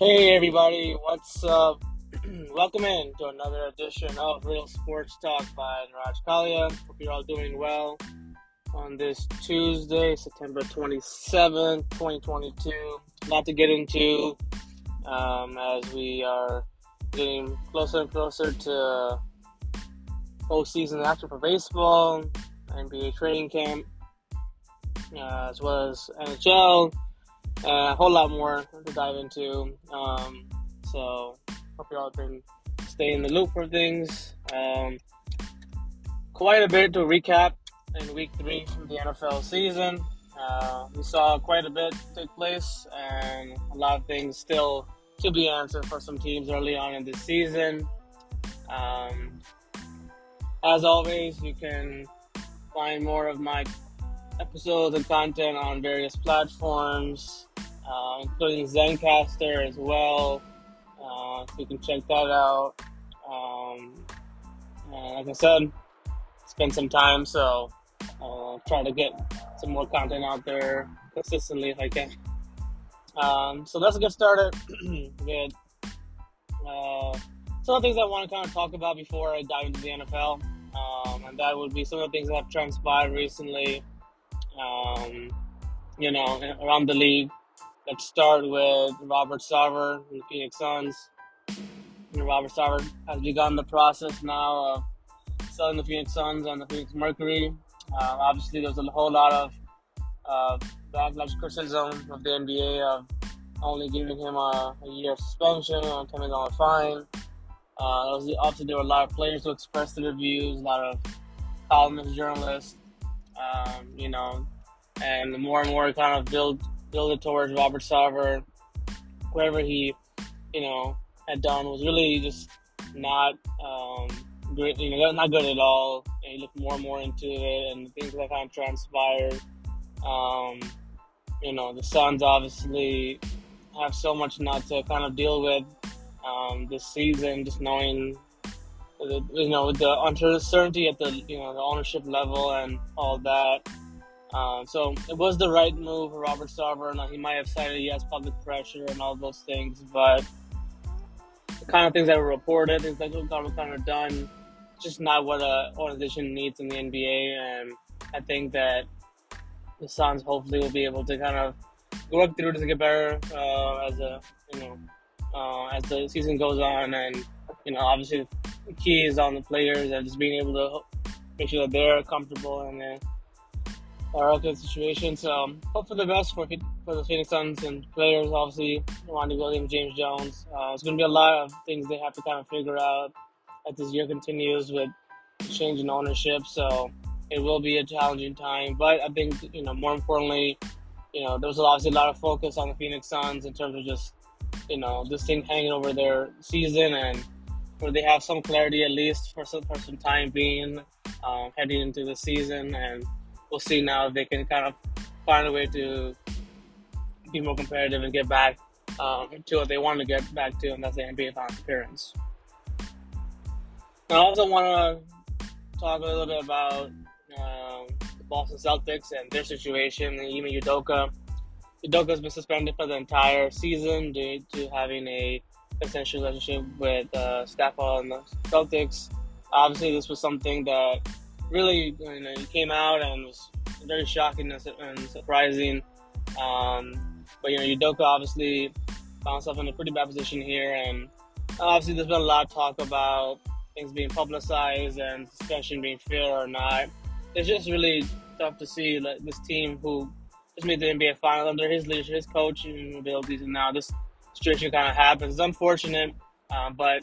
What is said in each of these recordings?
Hey everybody, what's up? Welcome in to another edition of Real Sports Talk by Raj Kalia. Hope you're all doing well on this Tuesday, September 27th, 2022. A lot to get into um, as we are getting closer and closer to postseason after for baseball, NBA training camp, uh, as well as NHL a whole lot more to dive into. Um, so hope you all can stay in the loop for things. Um, quite a bit to recap in week three from the NFL season. Uh, we saw quite a bit take place, and a lot of things still to be answered for some teams early on in this season. Um, as always, you can find more of my episodes and content on various platforms uh, including Zencastr as well. Uh, so you can check that out. Um, like I said, spend some time, so I'll uh, try to get some more content out there consistently if I can. Um, so let's get started with uh, some of the things I want to kind of talk about before I dive into the NFL. Um, and that would be some of the things that have transpired recently, um, you know, around the league. Let's start with Robert Sarver and the Phoenix Suns. Robert Sarver has begun the process now of selling the Phoenix Suns and the Phoenix Mercury. Uh, obviously, there's a whole lot of uh, backlash criticism of the NBA of only giving him a, a year suspension and a $10 million fine. Uh, obviously, there were a lot of players who expressed their views, a lot of columnists, journalists, um, you know, and the more and more kind of build build it towards Robert Sarver. Whatever he, you know, had done was really just not um, great. You know, not good at all. And he looked more and more into it, and things that kind of transpired. Um, you know, the Suns obviously have so much not to kind of deal with um, this season, just knowing you know, the uncertainty at the you know the ownership level and all that. Um, so it was the right move for Robert Sarver, and he might have cited yes public pressure and all those things, but the kind of things that were reported, things that were kind of done, just not what an organization needs in the NBA. And I think that the Suns hopefully will be able to kind of work through to get better uh, as a you know uh, as the season goes on, and you know obviously the key is on the players and just being able to make sure that they're comfortable and. Uh, are good situation. So um, hope for the best for for the Phoenix Suns and players. Obviously, Monty Williams, James Jones. Uh, it's going to be a lot of things they have to kind of figure out as this year continues with change in ownership. So it will be a challenging time. But I think you know more importantly, you know there was obviously a lot of focus on the Phoenix Suns in terms of just you know this thing hanging over their season and where they have some clarity at least for some for some time being um, heading into the season and we'll see now if they can kind of find a way to be more competitive and get back um, to what they want to get back to, and that's the NBA Finals appearance. I also want to talk a little bit about um, the Boston Celtics and their situation. Ime Udoka. Udoka has been suspended for the entire season due to having a consensual relationship with uh, staff on the Celtics. Obviously, this was something that really, you know, came out and was very shocking and surprising. Um, but you know, Udoka obviously found himself in a pretty bad position here, and obviously there's been a lot of talk about things being publicized and discussion being fair or not. It's just really tough to see like, this team who just made the NBA final under his leadership, his coaching abilities, and now this situation kind of happens. It's unfortunate, uh, but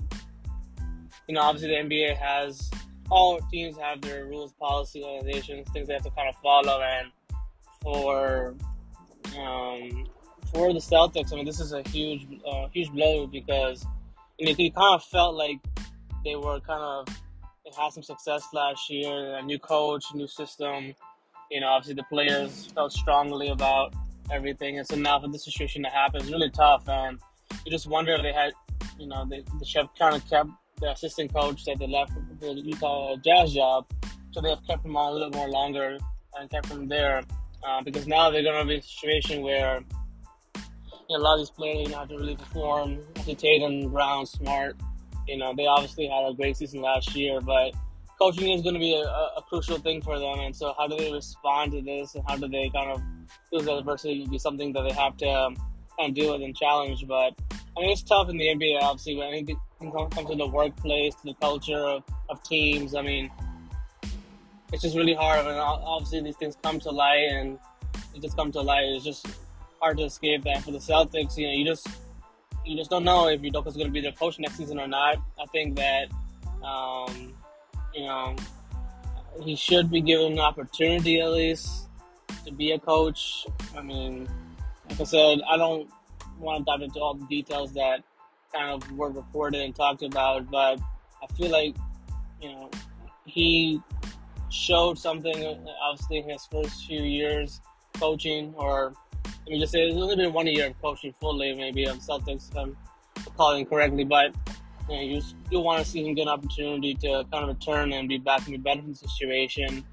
you know, obviously the NBA has all teams have their rules, policy, organizations, things they have to kind of follow. And for um, for the Celtics, I mean, this is a huge, uh, huge blow because you know, you kind of felt like they were kind of they had some success last year, a new coach, new system. You know, obviously the players felt strongly about everything, so now for this situation to happen, it's really tough. And you just wonder if they had, you know, they, should have kind of kept the assistant coach that they left the Utah Jazz job. So they have kept him on a little more longer and kept him there uh, because now they're going to be in a situation where you know, a lot of these players you know have to really perform. Tatum, Brown, Smart, you know, they obviously had a great season last year, but coaching is going to be a, a, crucial thing for them. And so, how do they respond to this, and how do they kind of that adversity to be something that they have to um, kind of deal with and challenge? But I mean, it's tough in the NBA, obviously, when anything comes to the workplace, the culture of, of teams. I mean, it's just really hard. And obviously, these things come to light, and it just come to light. It's just hard to escape that. For the Celtics, you know, you just you just don't know if Udoka's going to be their coach next season or not. I think that um, you know he should be given an opportunity at least to be a coach. I mean, like I said, I don't want to dive into all the details that kind of were reported and talked about, but I feel like you know he showed something obviously in his first few years coaching or let me just say it's only been one year of coaching fully, maybe of Celtics, if I'm calling correctly. But you, you still want to see him get an opportunity to kind of return and be back in a better situation.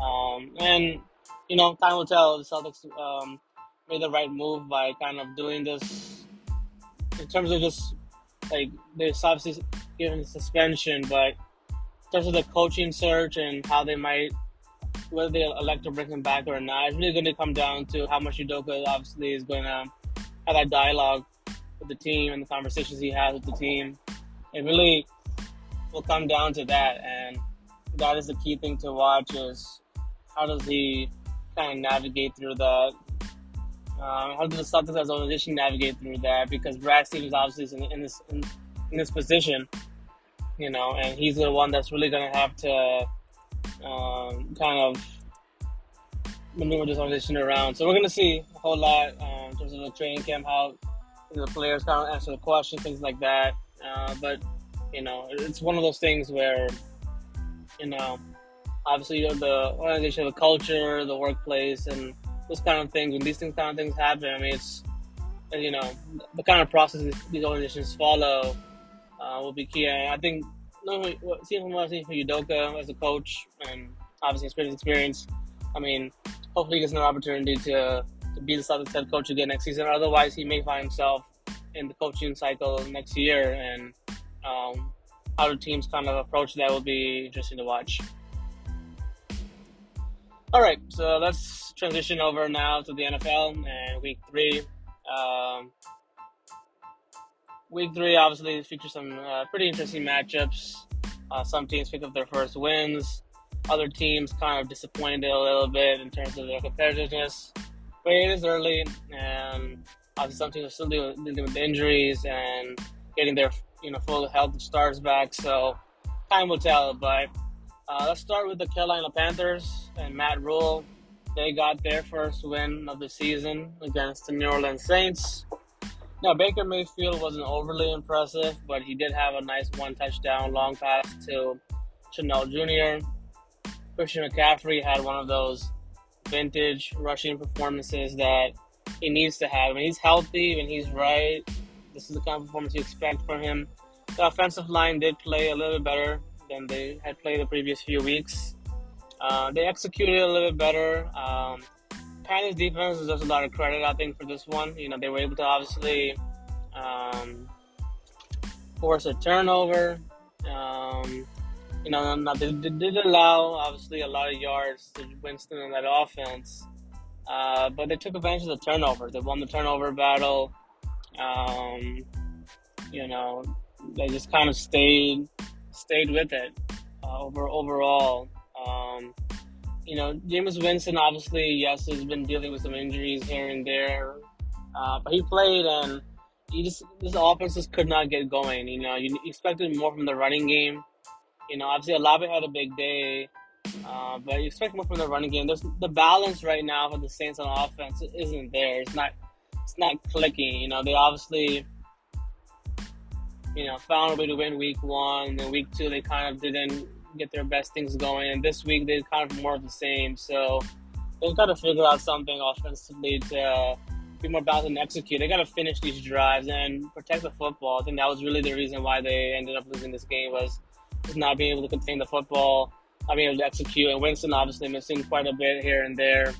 Um, and you know, time will tell. The Celtics um, made the right move by kind of doing this in terms of just like they're obviously given suspension, but in terms of the coaching search and how they might whether they elect to bring him back or not, it's really going to come down to how much Udoka obviously is going to have that dialogue with the team and the conversations he has with the team. It really will come down to that, and that is the key thing to watch is how does he kind of navigate through that. Um, how does the Celtics as an organization navigate through that? Because Brad Stevens obviously in, in this in, in this position, you know, and he's the one that's really going to have to um, kind of maneuver this organization around. So we're going to see a whole lot um, in terms of the training camp, how the players kind of answer the questions, things like that. Uh, but you know, it's one of those things where you know, obviously you know, the organization, the culture, the workplace, and those kind of things. When these things kind of things happen, I mean, it's you know the kind of process these organizations follow uh, will be key. And I think no, seeing from what I've seen from Udoka as a coach and obviously experience experience, I mean, hopefully he gets an opportunity to, to be the Celtics head coach again next season. Otherwise, he may find himself in the coaching cycle next year, and um, how the teams kind of approach that will be interesting to watch. All right, so let's transition over now to the NFL and Week Three. Um, week three obviously features some uh, pretty interesting matchups. Uh, some teams pick up their first wins. Other teams kind of disappointed a little bit in terms of their competitiveness. But it is early, and obviously some teams are still dealing, with injuries and getting their you know full health stars back. So time will tell. But uh, let's start with the Carolina Panthers and Matt Rhule. They got their first win of the season against the New Orleans Saints. Now, Baker Mayfield wasn't overly impressive, but he did have a nice one touchdown long pass to Shenault Jr. Christian McCaffrey had one of those vintage rushing performances that he needs to have. When he's healthy, when he's right, this is the kind of performance you expect from him. The offensive line did play a little bit better than they had played the previous few weeks. Uh, they executed a little bit better. Um, Panthers defense deserves a lot of credit, I think, for this one. You know, they were able to obviously um, force a turnover. Um, you know, they, they, did allow obviously a lot of yards to Winston in that offense, uh, but they took advantage of the turnovers. They won the turnover battle. Um, you know, they just kind of stayed stayed with it uh, over overall. Um, you know, Jameis Winston obviously, yes, has been dealing with some injuries here and there, uh, but he played and he just this offense just could not get going. You know, you expected more from the running game. You know, obviously Olave had a big day, uh, but you expect more from the running game. There's the balance right now for the Saints on offense isn't there. It's not it's not clicking. You know, they obviously you know found a way to win week one. And week two they kind of didn't get their best things going. And this week they kind of more of the same. So they've got to figure out something offensively to be more balanced and execute. They got to finish these drives and protect the football. I think that was really the reason why they ended up losing this game was not being able to contain the football, not being able to execute. And Winston obviously missing quite a bit here and there.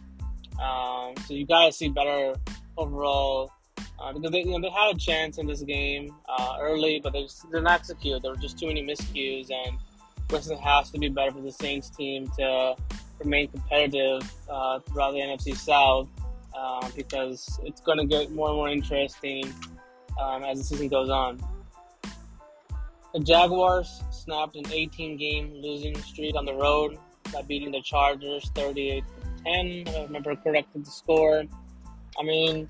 Um, so you got to see better overall uh, because they you know they had a chance in this game uh, early, but they just didn't execute. There were just too many miscues, and Bristol has to be better for the Saints team to remain competitive uh, throughout the NFC South uh, because it's going to get more and more interesting um, as the season goes on. The Jaguars snapped an 18 game losing streak on the road by beating the Chargers 38 10. If I remember correctly the score. I mean,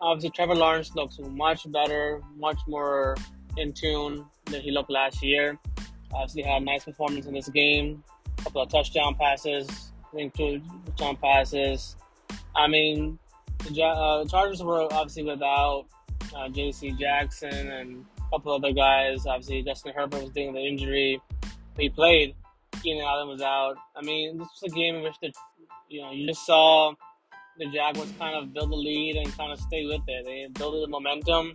obviously, Trevor Lawrence looks much better, much more in tune than he looked last year. Obviously, had a nice performance in this game. A couple of touchdown passes, I think two touchdown passes. I mean, the uh, Chargers were obviously without uh, J.C. Jackson and a couple other guys. Obviously, Justin Herbert was dealing with the injury. He played. Keenan Allen was out. I mean, this was a game in which the, you know, you just saw the Jaguars kind of build the lead and kind of stay with it. They built the momentum.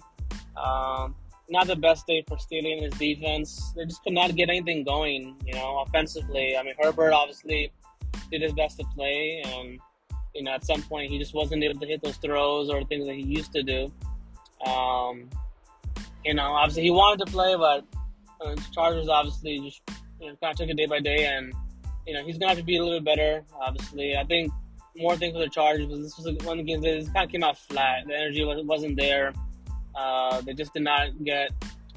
Um, not the best day for Staley and his defense. They just could not get anything going, you know, offensively. I mean, Herbert obviously did his best to play, and you know, at some point he just wasn't able to hit those throws or things that he used to do. Um, you know, obviously he wanted to play, but uh, Chargers obviously just you know, kind of took it day by day, and you know he's gonna have to be a little bit better. Obviously, I think more thing for the Chargers was this was one of the games that just kind of came out flat. The energy wasn't there. Uh, they just did not get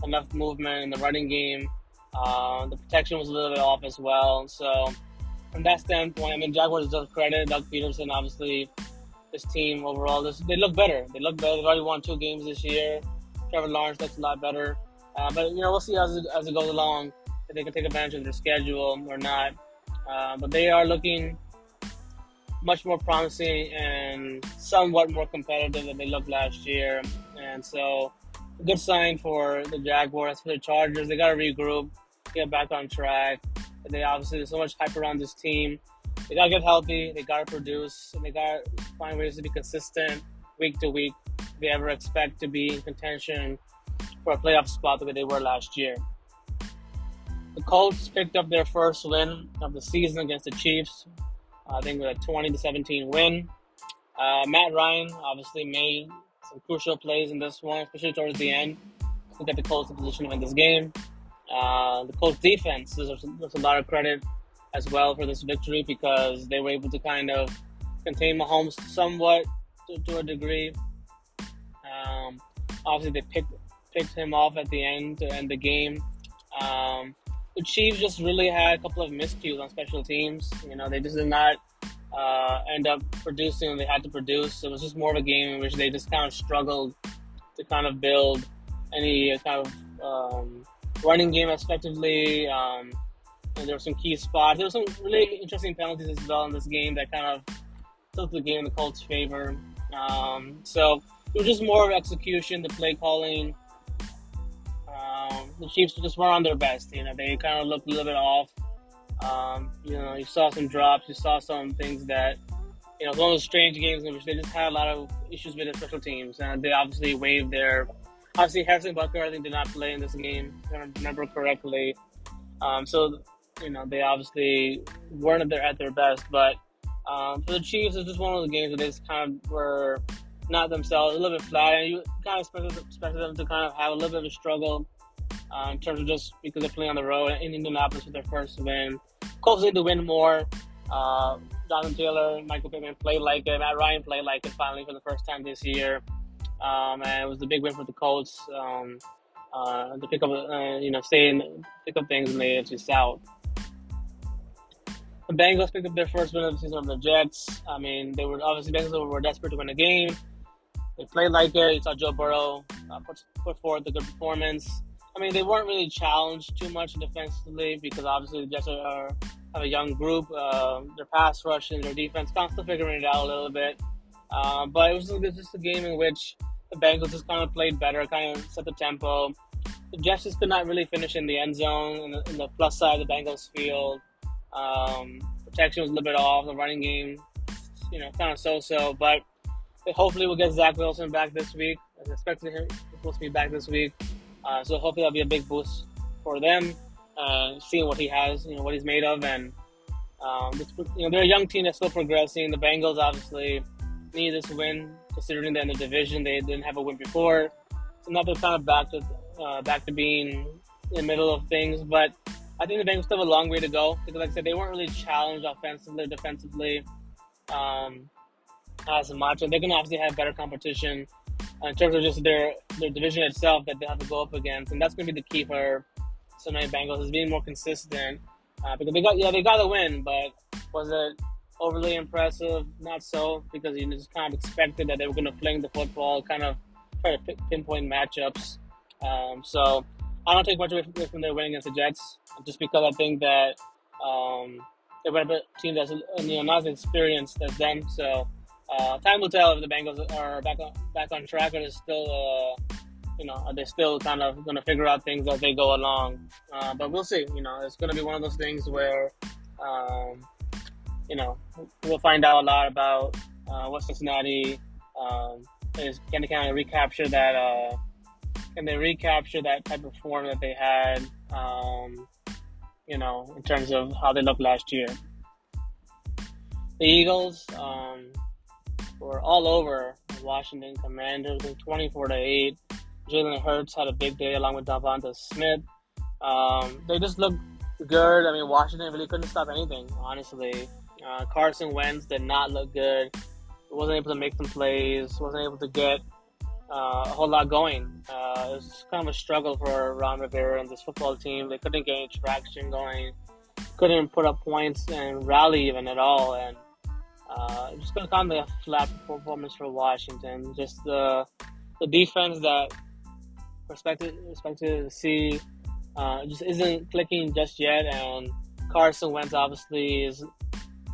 enough movement in the running game. Uh, the protection was a little bit off as well. So, from that standpoint, I mean, Jaguars does credit Doug Pederson, Obviously, this team overall, this, they look better. They look better. They've already won two games this year. Trevor Lawrence looks a lot better. Uh, but you know, we'll see as it, as it goes along if they can take advantage of their schedule or not. Uh, but they are looking much more promising and somewhat more competitive than they looked last year. And so, a good sign for the Jaguars, for the Chargers. They got to regroup, get back on track. They obviously there's so much hype around this team. They got to get healthy. They got to produce, and they got to find ways to be consistent week to week. If they ever expect to be in contention for a playoff spot the way they were last year. The Colts picked up their first win of the season against the Chiefs. I think with a 20 to 17 win. Uh, Matt Ryan obviously made some crucial plays in this one, especially towards the end to get the Colts position to win this game. Uh, the Colts defense deserves, a lot of credit as well for this victory because they were able to kind of contain Mahomes somewhat to, to a degree. Um, obviously, they picked picked him off at the end to end the game. Um, the Chiefs just really had a couple of miscues on special teams. You know, they just did not uh, end up producing when they had to produce. It was just more of a game in which they just kind of struggled to kind of build any kind of um, running game effectively. Um, there were some key spots. There were some really interesting penalties as well in this game that kind of took the game in the Colts' favor. Um, so it was just more of execution, the play calling, the Chiefs just weren't on their best. You know, they kind of looked a little bit off. Um, you know, you saw some drops, you saw some things that, you know, it was one of those strange games in which they just had a lot of issues with the special teams, and they obviously waived their. Obviously, Harrison Butker, I think, did not play in this game, if I remember correctly. Um, so, you know, they obviously weren't at their, at their best. But um, for the Chiefs, it's just one of the games where they just kind of were not themselves, a little bit flat, and you kind of expected them to kind of have a little bit of a struggle uh, in terms of just because they're playing on the road in Indianapolis with their first win. Colts need to win more. Uh, Taylor, Michael Pittman played like it. Matt Ryan played like it finally for the first time this year. Um, and it was a big win for the Colts um, uh, to pick up, uh, you know, stay in, pick up things in the AFC South. The Bengals picked up their first win of the season over the Jets. I mean, they were obviously Bengals were desperate to win the game. They played like it. You saw Joe Burrow uh, put, put forth a good performance. I mean, they weren't really challenged too much defensively because obviously the Jets are, have a young group. Uh, their pass rush and their defense still figuring it out a little bit. Uh, but it was, it was just a game in which the Bengals just kind of played better, kind of set the tempo. The Jets just could not really finish in the end zone in the, in the plus side of the Bengals field. Um, protection was a little bit off. The running game, you know, kind of so-so. But hopefully we'll get Zach Wilson back this week. I expect him supposed to be back this week. Uh, so hopefully that'll be a big boost for them, uh, seeing what he has, you know, what he's made of, and um, you know they're a young team that's still progressing. The Bengals obviously need this win, considering they're in the division. They didn't have a win before, so now they're kind of back to uh, back to being in the middle of things. But I think the Bengals still have a long way to go because, like I said, they weren't really challenged offensively, or defensively, um, as much, and they're gonna obviously have better competition in terms of just their their division itself that they have to go up against, and that's gonna be the key for Cincinnati Bengals is being more consistent uh, because they got yeah they got the win, but was it overly impressive? Not so because you just kind of expected that they were going to fling the football, kind of try to pinpoint matchups. Um, so I don't take much away from, from their winning against the Jets, just because I think that um, they were a team that's you know not as experienced as them. So uh, time will tell if the Bengals are back on back on track or they're still uh, you know, are they still kind of going to figure out things as they go along? Uh, but we'll see. You know, it's going to be one of those things where, um, you know, we'll find out a lot about uh, what Cincinnati um, is going to kind of recapture that. Uh, can they recapture that type of form that they had? Um, you know, in terms of how they looked last year. The Eagles um, were all over Washington Commanders, 24 to eight. Jalen Hurts had a big day along with DeVonta Smith. Um, they just looked good. I mean, Washington really couldn't stop anything, honestly. Uh, Carson Wentz did not look good. wasn't able to make some plays. wasn't able to get uh, a whole lot going. Uh, it was kind of a struggle for Ron Rivera and this football team. They couldn't get any traction going. Couldn't put up points and rally even at all. And uh, just kind of a flat performance for Washington. Just the the defense that expected expected to see uh, just isn't clicking just yet, and Carson Wentz obviously is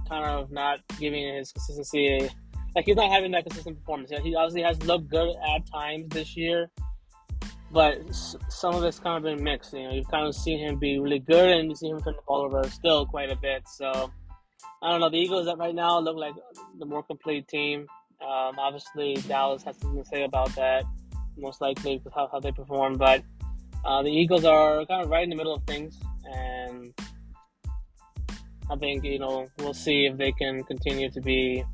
kind of not giving his consistency. Like he's not having that consistent performance. He obviously has looked good at times this year, but some of it's kind of been mixed. You know, you've kind of seen him be really good, and you see him turn the ball over still quite a bit. So I don't know. The Eagles that right now look like the more complete team. Um, obviously, Dallas has something to say about that most likely with how, how they perform. But uh, the Eagles are kind of right in the middle of things, and I think you know we'll see if they can continue to be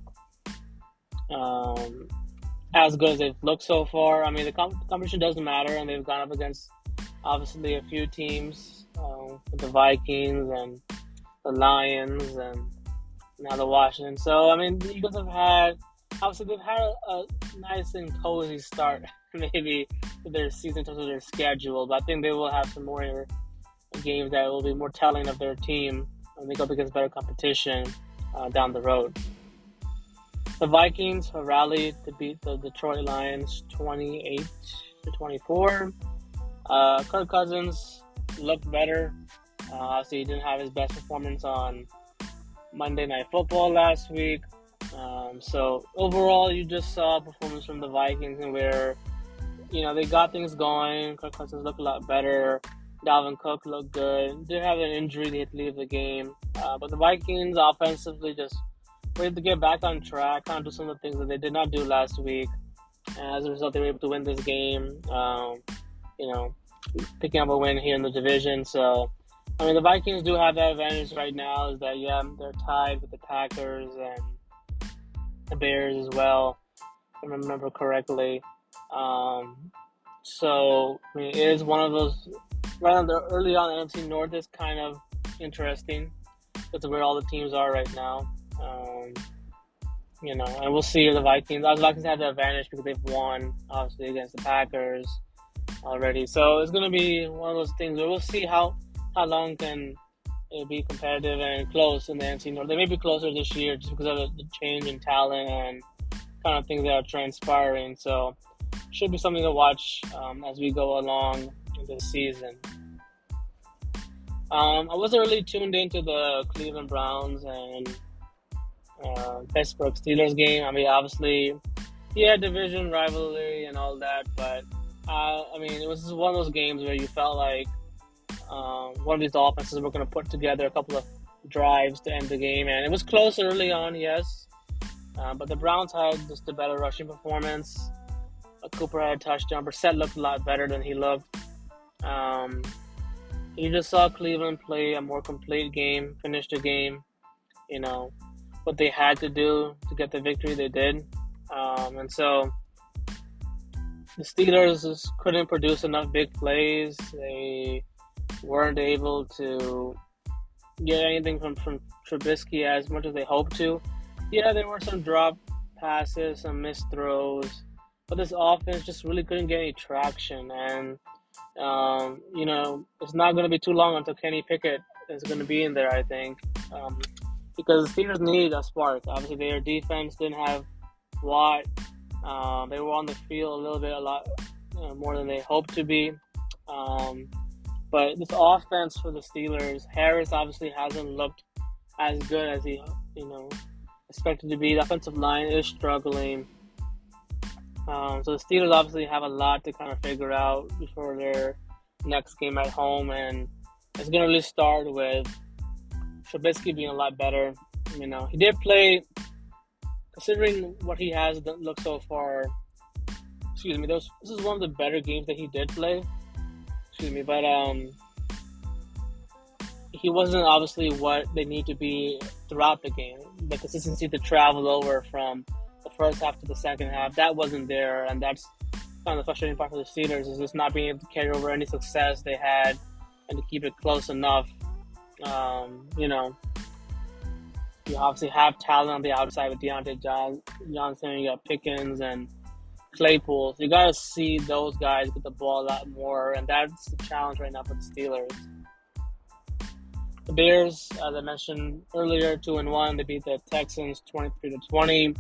um, as good as they've looked so far. I mean, the comp- competition doesn't matter, and they've gone up against obviously a few teams, uh, the Vikings and the Lions, and now the Washington. So I mean, the Eagles have had obviously they've had a, a nice and cozy start maybe to their season in terms of their schedule, but I think they will have some more games that will be more telling of their team when they go up against better competition uh, down the road. The Vikings have rallied to beat the Detroit Lions 28 to 24. Uh, Kirk Cousins looked better. Uh, obviously, he didn't have his best performance on Monday Night Football last week. Um, so overall, you just saw performance from the Vikings and where you know, they got things going. Kirk Cousins looked a lot better. Dalvin Cook looked good. Did have an injury; they had to leave the game. Uh, but the Vikings offensively just were able to get back on track, kind of do some of the things that they did not do last week. And as a result, they were able to win this game. Um, you know, picking up a win here in the division. So, I mean, the Vikings do have that advantage right now. Is that yeah, they're tied with the Packers and the Bears as well. If I remember correctly. Um, so I mean, it is one of those right on the early on NFC North is kind of interesting. That's where all the teams are right now. Um, you know, and we'll see the Vikings. The Vikings have the advantage because they've won obviously against the Packers already. So it's gonna be one of those things where we'll see how how long can it be competitive and close in the NFC North. They may be closer this year just because of the change in talent and kind of things that are transpiring. So should be something to watch um, as we go along the season. Um, I wasn't really tuned into the Cleveland Browns and uh, Pittsburgh Steelers game. I mean, obviously, yeah, division rivalry and all that, but uh, I mean, it was one of those games where you felt like um, one of these offenses were going to put together a couple of drives to end the game, and it was close early on, yes, uh, but the Browns had just a better rushing performance. Cooper had a touchdown. Brissett looked a lot better than he looked. Um, you just saw Cleveland play a more complete game, finish the game. You know what they had to do to get the victory, they did. Um, and so the Steelers just couldn't produce enough big plays. They weren't able to get anything from, from Trubisky as much as they hoped to. Yeah, there were some drop passes, some missed throws, but this offense just really couldn't get any traction. And, um, you know, it's not going to be too long until Kenny Pickett is going to be in there, I think. Um, because the Steelers need a spark. Obviously, their defense didn't have Watt. Um, they were on the field a little bit, a lot uh, more than they hoped to be. Um, but this offense for the Steelers, Harris obviously hasn't looked as good as he, you know, expected to be. The offensive line is struggling. Um, so the Steelers obviously have a lot to kind of figure out before their next game at home, and it's going to really start with Trubisky being a lot better. You know, he did play, considering what he has looked so far. Excuse me, this is one of the better games that he did play. Excuse me, but um, he wasn't obviously what they need to be throughout the game. The consistency to travel over from the first half to the second half that wasn't there, and that's kind of the frustrating part for the Steelers is just not being able to carry over any success they had and to keep it close enough. Um, you know, you obviously have talent on the outside with Diontae John, Johnson, you got Pickens and Claypool. You got to see those guys get the ball a lot more, and that's the challenge right now for the Steelers. The Bears, as I mentioned earlier, two and one. They beat the Texans twenty-three to twenty.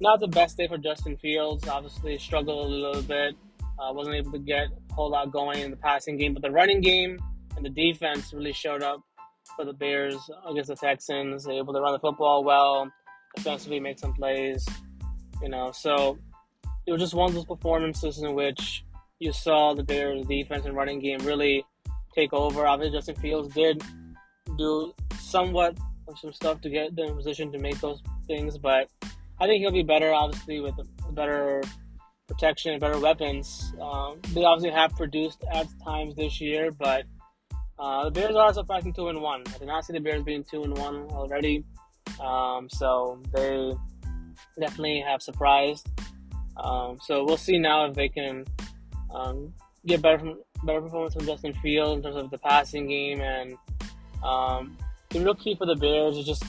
Not the best day for Justin Fields. Obviously, struggled a little bit. Uh, wasn't able to get a whole lot going in the passing game, but the running game and the defense really showed up for the Bears against the Texans. They able to run the football well, defensively make some plays. You know, so it was just one of those performances in which you saw the Bears defense and running game really take over. Obviously, Justin Fields did do somewhat of some stuff to get them in position to make those things, but I think he'll be better, obviously, with better protection, and better weapons. Um, they obviously have produced at times this year, but uh, the Bears are surprising two and one. I did not see the Bears being two and one already, um, so they definitely have surprised. Um, so we'll see now if they can um, get better from better performance from Justin Field in terms of the passing game and um, the real key for the Bears is just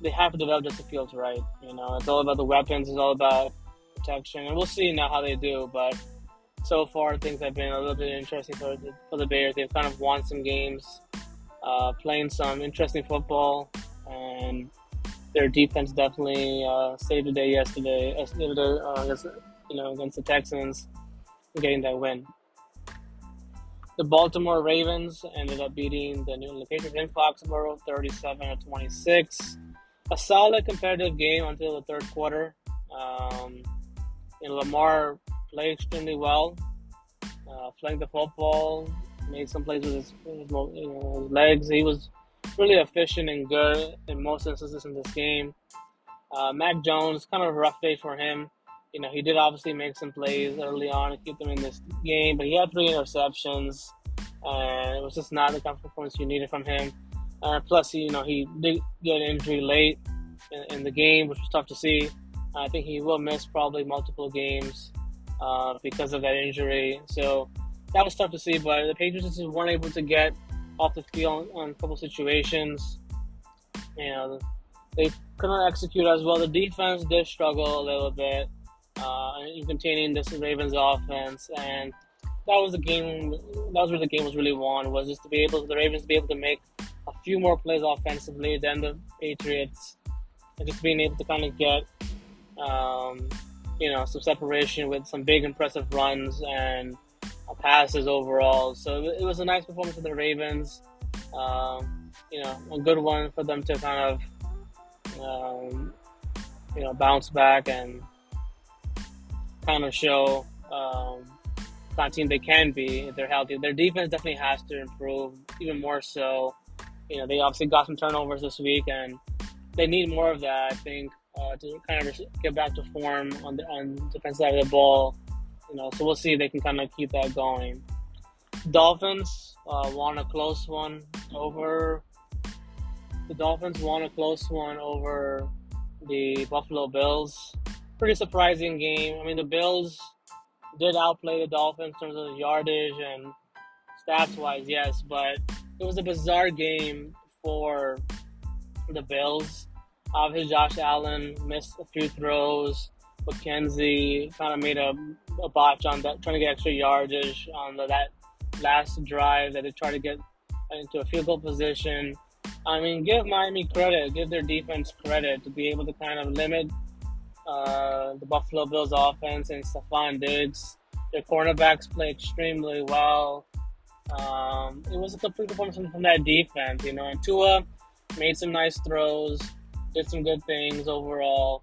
they have to develop Justin Fields right. You know, it's all about the weapons. It's all about protection, and we'll see now how they do. But so far, things have been a little bit interesting for the, for the Bears. They've kind of won some games, uh, playing some interesting football, and their defense definitely uh, saved the day yesterday. Uh, against, you know, against the Texans, getting that win. The Baltimore Ravens ended up beating the New England Patriots in Foxborough 37 to 26. A solid competitive game until the third quarter. Um, know, Lamar played extremely well, uh, the football, made some plays with his, you know, his legs. He was really efficient and good in most instances in this game. Uh, Mac Jones, kind of a rough day for him you know, he did obviously make some plays early on to keep them in this game, but he had three interceptions, and it was just not the kind of performance you needed from him. Uh, plus, you know, he did get an injury late in, in, the game, which was tough to see. I think he will miss probably multiple games uh, because of that injury. So that was tough to see, but the Patriots just weren't able to get off the field on a couple situations. You know, they couldn't execute as well. The defense did struggle a little bit uh, in containing this Ravens offense, and that was the game. That was where the game was really won. Was just to be able, the Ravens to be able to make a few more plays offensively than the Patriots, and just being able to kind of get, um, you know, some separation with some big impressive runs and passes overall. So it was a nice performance for the Ravens. Um, you know, a good one for them to kind of, um, you know, bounce back and kind of show um, kind team they can be if they're healthy. Their defense definitely has to improve even more so. You know, they obviously got some turnovers this week, and they need more of that. I think uh, to kind of get back to form on the on defense side of the ball. You know, so we'll see if they can kind of keep that going. Dolphins uh, won a close one over. The Dolphins won a close one over the Buffalo Bills. pretty surprising game. I mean, the Bills did outplay the Dolphins in terms of yardage and stats wise, yes, but it was a bizarre game for the Bills. Obviously, Josh Allen missed a few throws. McKenzie kind of made a, a botch on that, trying to get extra yardage on the, that last drive that they tried to get into a field goal position. I mean, give Miami credit, give their defense credit to be able to kind of limit uh, the Buffalo Bills offense and Stefon Diggs. Their cornerbacks play extremely well. Um, it was a complete performance from, from that defense, you know. And Tua made some nice throws, did some good things overall.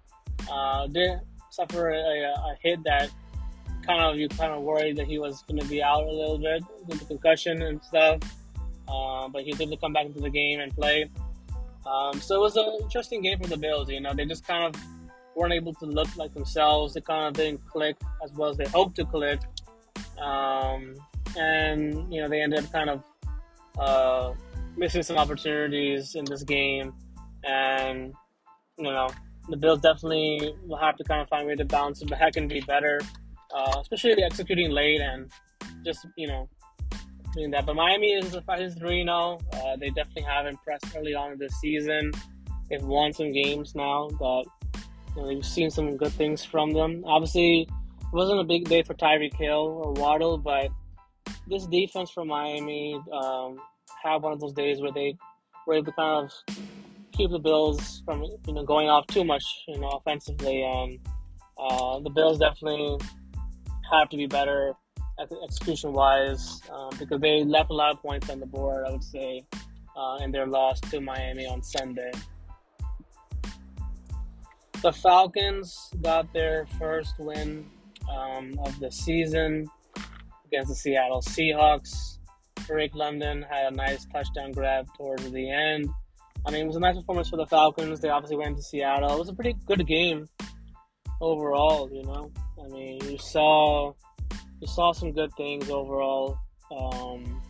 Uh, did suffer a, a, hit that kind of you kind of worried that he was going to be out a little bit with the concussion and stuff. Uh, but he did come back into the game and play. Um, so it was an interesting game for the Bills. You know, they just kind of weren't able to look like themselves. They kind of didn't click as well as they hoped to click. Um, and, you know, they ended up kind of uh, missing some opportunities in this game. And, you know, the Bills definitely will have to kind of find a way to bounce back and be better, uh, especially executing late and just, you know, doing that. But Miami is, is 3 0. Uh, they definitely have impressed early on in season. They've won some games now that you know, we've seen some good things from them. Obviously, it wasn't a big day for Tyreek Hill or Waddle, but this defense from Miami um, had one of those days where they were able to kind of keep the Bills from you know going off too much, you know, offensively. And uh, the Bills definitely have to be better execution wise uh, because they left a lot of points on the board. I would say uh, in their loss to Miami on Sunday. The Falcons got their first win um, of the season against the Seattle Seahawks. Drake London had a nice touchdown grab towards the end. I mean, it was a nice performance for the Falcons. They obviously went to Seattle. It was a pretty good game overall. You know, I mean, you saw you saw some good things overall um,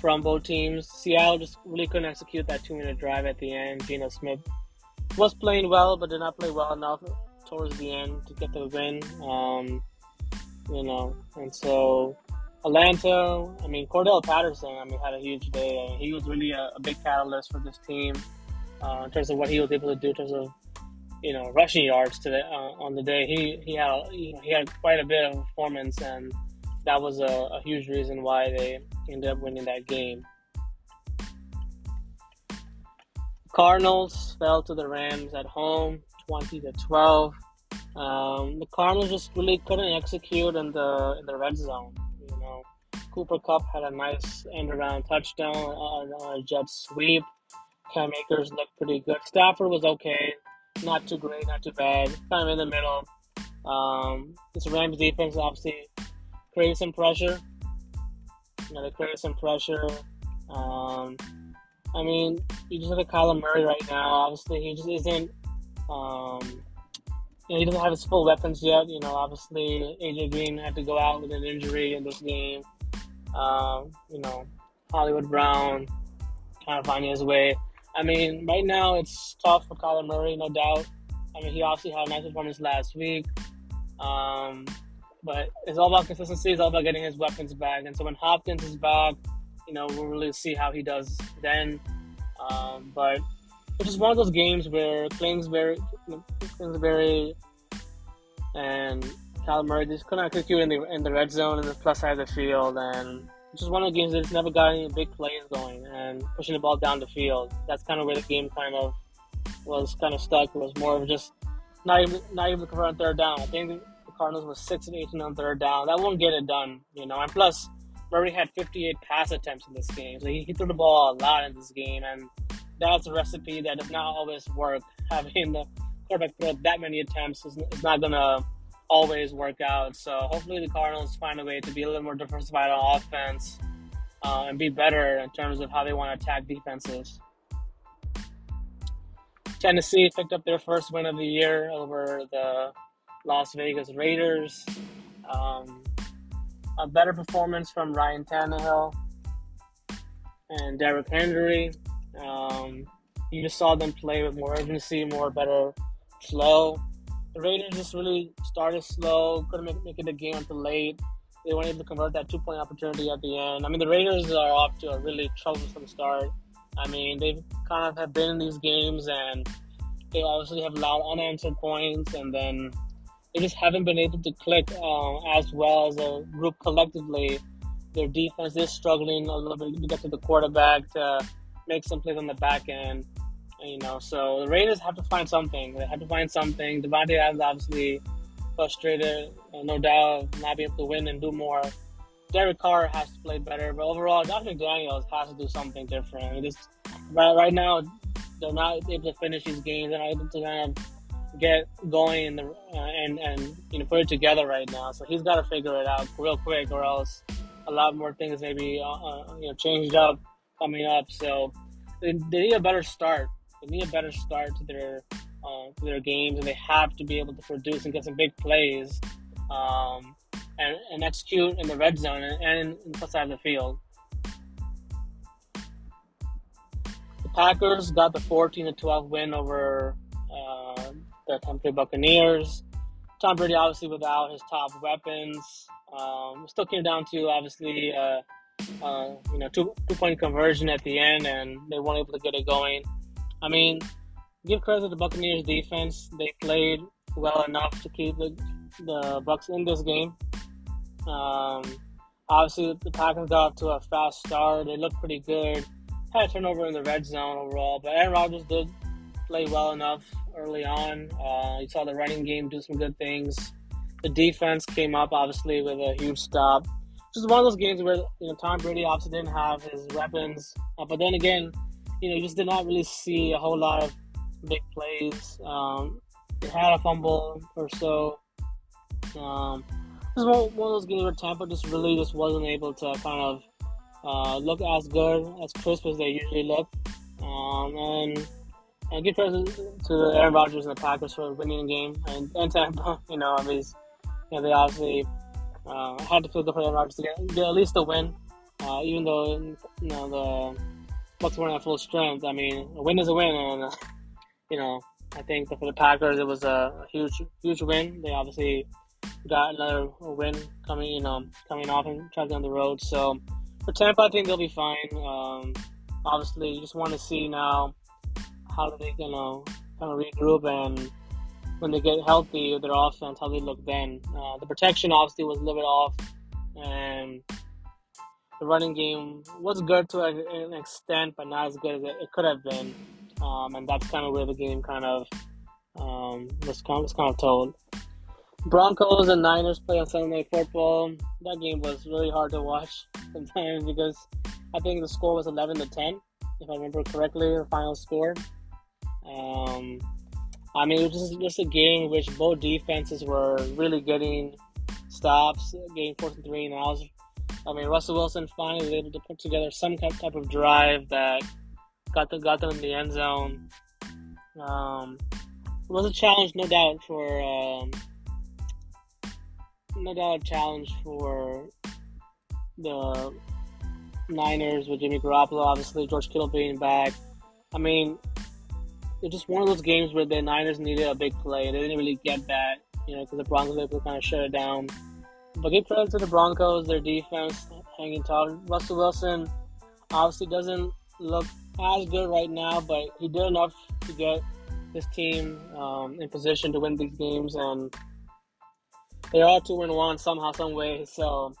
from both teams. Seattle just really couldn't execute that two-minute drive at the end. Geno Smith was playing well, but did not play well enough towards the end to get the win. Um, you know, and so Atlanta, I mean, Cordarrelle Patterson, I mean, had a huge day. I mean, he was really a, a, big catalyst for this team uh, in terms of what he was able to do in terms of, you know, rushing yards to the, uh, on the day. He he had you know, he had quite a bit of performance, and that was a, a huge reason why they ended up winning that game. Cardinals fell to the Rams at home, 20 to 12. Um, the Cardinals just really couldn't execute in the in the red zone. Cooper Kupp had a nice end around touchdown on, on a jet sweep. Cam Akers looked pretty good. Stafford was okay, not too great, not too bad, kind of in the middle. Um, this Rams defense obviously created some pressure. You know, they created some pressure. Um, I mean, you just look at Kyler Murray right now. Obviously, he just isn't. Um, you know, he doesn't have his full weapons yet. You know, obviously, AJ Green had to go out with an injury in this game. Um, you know, Hollywood Brown kind of finding his way. I mean, right now it's tough for Kyler Murray, no doubt. I mean, he obviously had a nice performance last week. Um, but it's all about consistency. It's all about getting his weapons back. And so when Hopkins is back, you know, we'll really see how he does then. Um, but it's just one of those games where Kingsbury, Kingsbury and Cal Murray just couldn't execute in the in the red zone and the plus side of the field, and just one of the games that's never got any big plays going and pushing the ball down the field. That's kind of where the game kind of was kind of stuck. It was more of just not even not even convert third down. I think the Cardinals were six and eighteen on third down. That won't get it done, you know. And plus, Murray had 58 pass attempts in this game, so he, he threw the ball a lot in this game, and that's a recipe that does not always work. Having the quarterback throw that many attempts is, is not gonna always work out. So hopefully the Cardinals find a way to be a little more diversified on offense uh, and be better in terms of how they want to attack defenses. Tennessee picked up their first win of the year over the Las Vegas Raiders. Um, a better performance from Ryan Tannehill and Derrick Henry. Um, you just saw them play with more urgency, more better slow. The Raiders just really started slow, couldn't make, make it the game until late. They weren't able to convert that two point opportunity at the end. I mean, the Raiders are off to a really troublesome start. I mean, they kind of have been in these games and they obviously have allowed unanswered points, and then they just haven't been able to click uh, as well as a group collectively. Their defense is struggling a little bit to get to the quarterback to make some plays on the back end. You know, so the Raiders have to find something. They have to find something. Davante Adams obviously frustrated, no doubt, not being able to win and do more. Derek Carr has to play better, but overall, Josh McDaniels has to do something different. I right, right now, they're not able to finish these games. They're not able to kind of get going in the, uh, and and you know put it together right now. So he's got to figure it out real quick, or else a lot more things maybe uh, uh, you know changed up coming up. So they, need a better start. They need a better start to their uh, to their games, and they have to be able to produce and get some big plays. Um, and, and execute in the red zone and, and in the side of the field. The Packers got the 14 to 12 win over uh, the Tampa Bay Buccaneers. Tom Brady, obviously, without his top weapons, um, still came down to obviously, uh, uh, you know, two two point conversion at the end, and they weren't able to get it going. I mean, give credit to the Buccaneers defense; they played well enough to keep the the Bucs in this game. Um, obviously, the Packers got off to a fast start. They looked pretty good. Had a turnover in the red zone overall, but Aaron Rodgers did play well enough early on. Uh, you saw the running game do some good things. The defense came up obviously with a huge stop. Just one of those games where you know Tom Brady obviously didn't have his weapons, uh, but then again, you know just did not really see a whole lot of big plays. Um, they had a fumble or so. Um, this is one, one of those games where Tampa just really just wasn't able to kind of uh, look as good, as crisp as they usually look. Um, and and give credit to the Aaron Rodgers and the Packers for winning the game, and, and Tampa, you know, mean, you know, they obviously uh, had to feel good for Aaron Rodgers to get, get at least a win, uh, even though you know the Bucs weren't at full strength. I mean, a win is a win, and uh, you know, I think for the Packers it was a huge, huge win. They obviously got another win coming, you know, coming off and traveling on the road. So for Tampa, I think they'll be fine. Um, obviously, you just want to see now how they, you know, kind of regroup and when they get healthy their offense, how they look then. Uh, the protection obviously was a little bit off, and the running game was good to an extent, but not as good as it, it could have been. Um, and that's kind of where the game kind of um, was, kind of, was kind of told. Broncos and Niners play on Sunday Night Football. That game was really hard to watch sometimes because I think the score was 11 to 10, if I remember correctly, the final score. Um, I mean, it was just, just a game which both defenses were really getting stops, getting fourth and three. And was, I mean, Russell Wilson finally was able to put together some type of drive that got them, got them in the end zone. Um, it was a challenge, no doubt, for um, no doubt a challenge for the Niners with Jimmy Garoppolo, obviously George Kittle being back. I mean, it's just one of those games where the Niners needed a big play. They didn't really get that, you know, because the Broncos were able to kind of shut it down. But give credit to the Broncos, their defense hanging tall. Russell Wilson obviously doesn't look as good right now, but he did enough to get his team um, in position to win these games, and they are two and one somehow, some way. So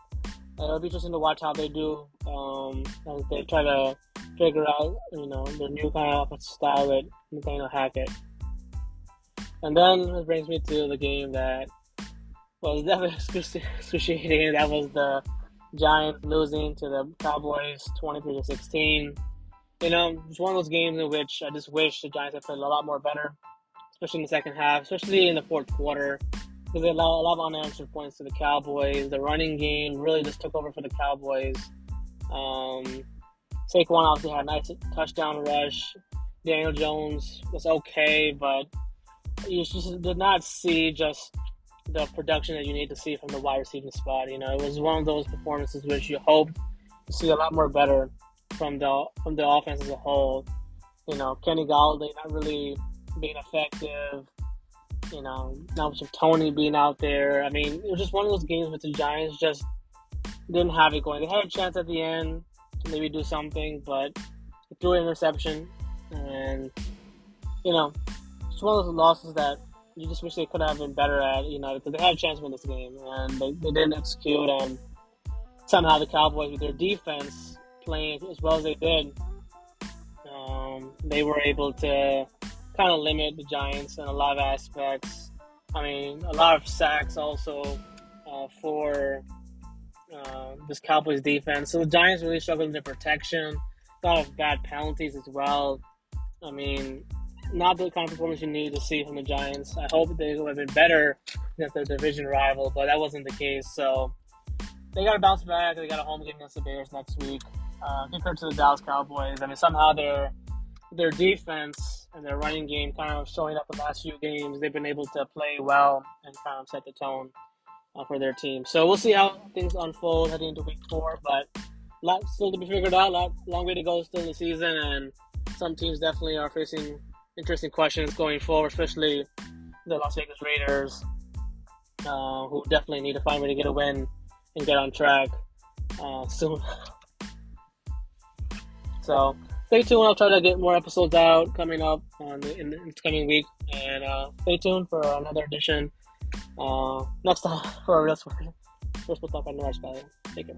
uh, it'll be interesting to watch how they do um, as they try to figure out, you know, the new kind of offensive style with Nathaniel Hackett. And then it brings me to the game that was definitely excruciating. That was the Giants losing to the Cowboys 23 to 16. You know, it's one of those games in which I just wish the Giants had played a lot more better, especially in the second half, especially in the fourth quarter because they allowed a lot of unanswered points to the Cowboys. The running game really just took over for the Cowboys. Um, Saquon obviously had a nice touchdown rush. Daniel Jones was okay, but you just did not see just the production that you need to see from the wide receiving spot. You know, it was one of those performances which you hope to see a lot more better from the from the offense as a whole. You know, Kenny Golladay not really being effective. You know, not much of Toney being out there. I mean, it was just one of those games where the Giants just didn't have it going. They had a chance at the end to maybe do something, but threw an interception, and you know, it's one of those losses that you just wish they could have been better at. Know, because they had a chance to win this game, and they, they didn't execute. And somehow the Cowboys, with their defense playing as well as they did, um, they were able to kind of limit the Giants in a lot of aspects. I mean, a lot of sacks also uh, for uh, this Cowboys defense. So the Giants really struggled in their protection. A lot of bad penalties as well. I mean, not the kind of performance you need to see from the Giants. I hope they would have been better against their division rival, but that wasn't the case. So they got to bounce back. They got a home game against the Bears next week. Uh, compared to the Dallas Cowboys, I mean, somehow their their defense and their running game kind of showing up the last few games. They've been able to play well and kind of set the tone uh, for their team. So we'll see how things unfold heading into week four, but a lot still to be figured out. Lot, long way to go still in the season, and some teams definitely are facing interesting questions going forward, especially the Las Vegas Raiders, uh, who definitely need to find a way to get a win and get on track uh, soon. so stay tuned. I'll try to get more episodes out coming up on the, in the coming week, and uh, stay tuned for another edition uh, next time for a real sports. Talk on the Take care.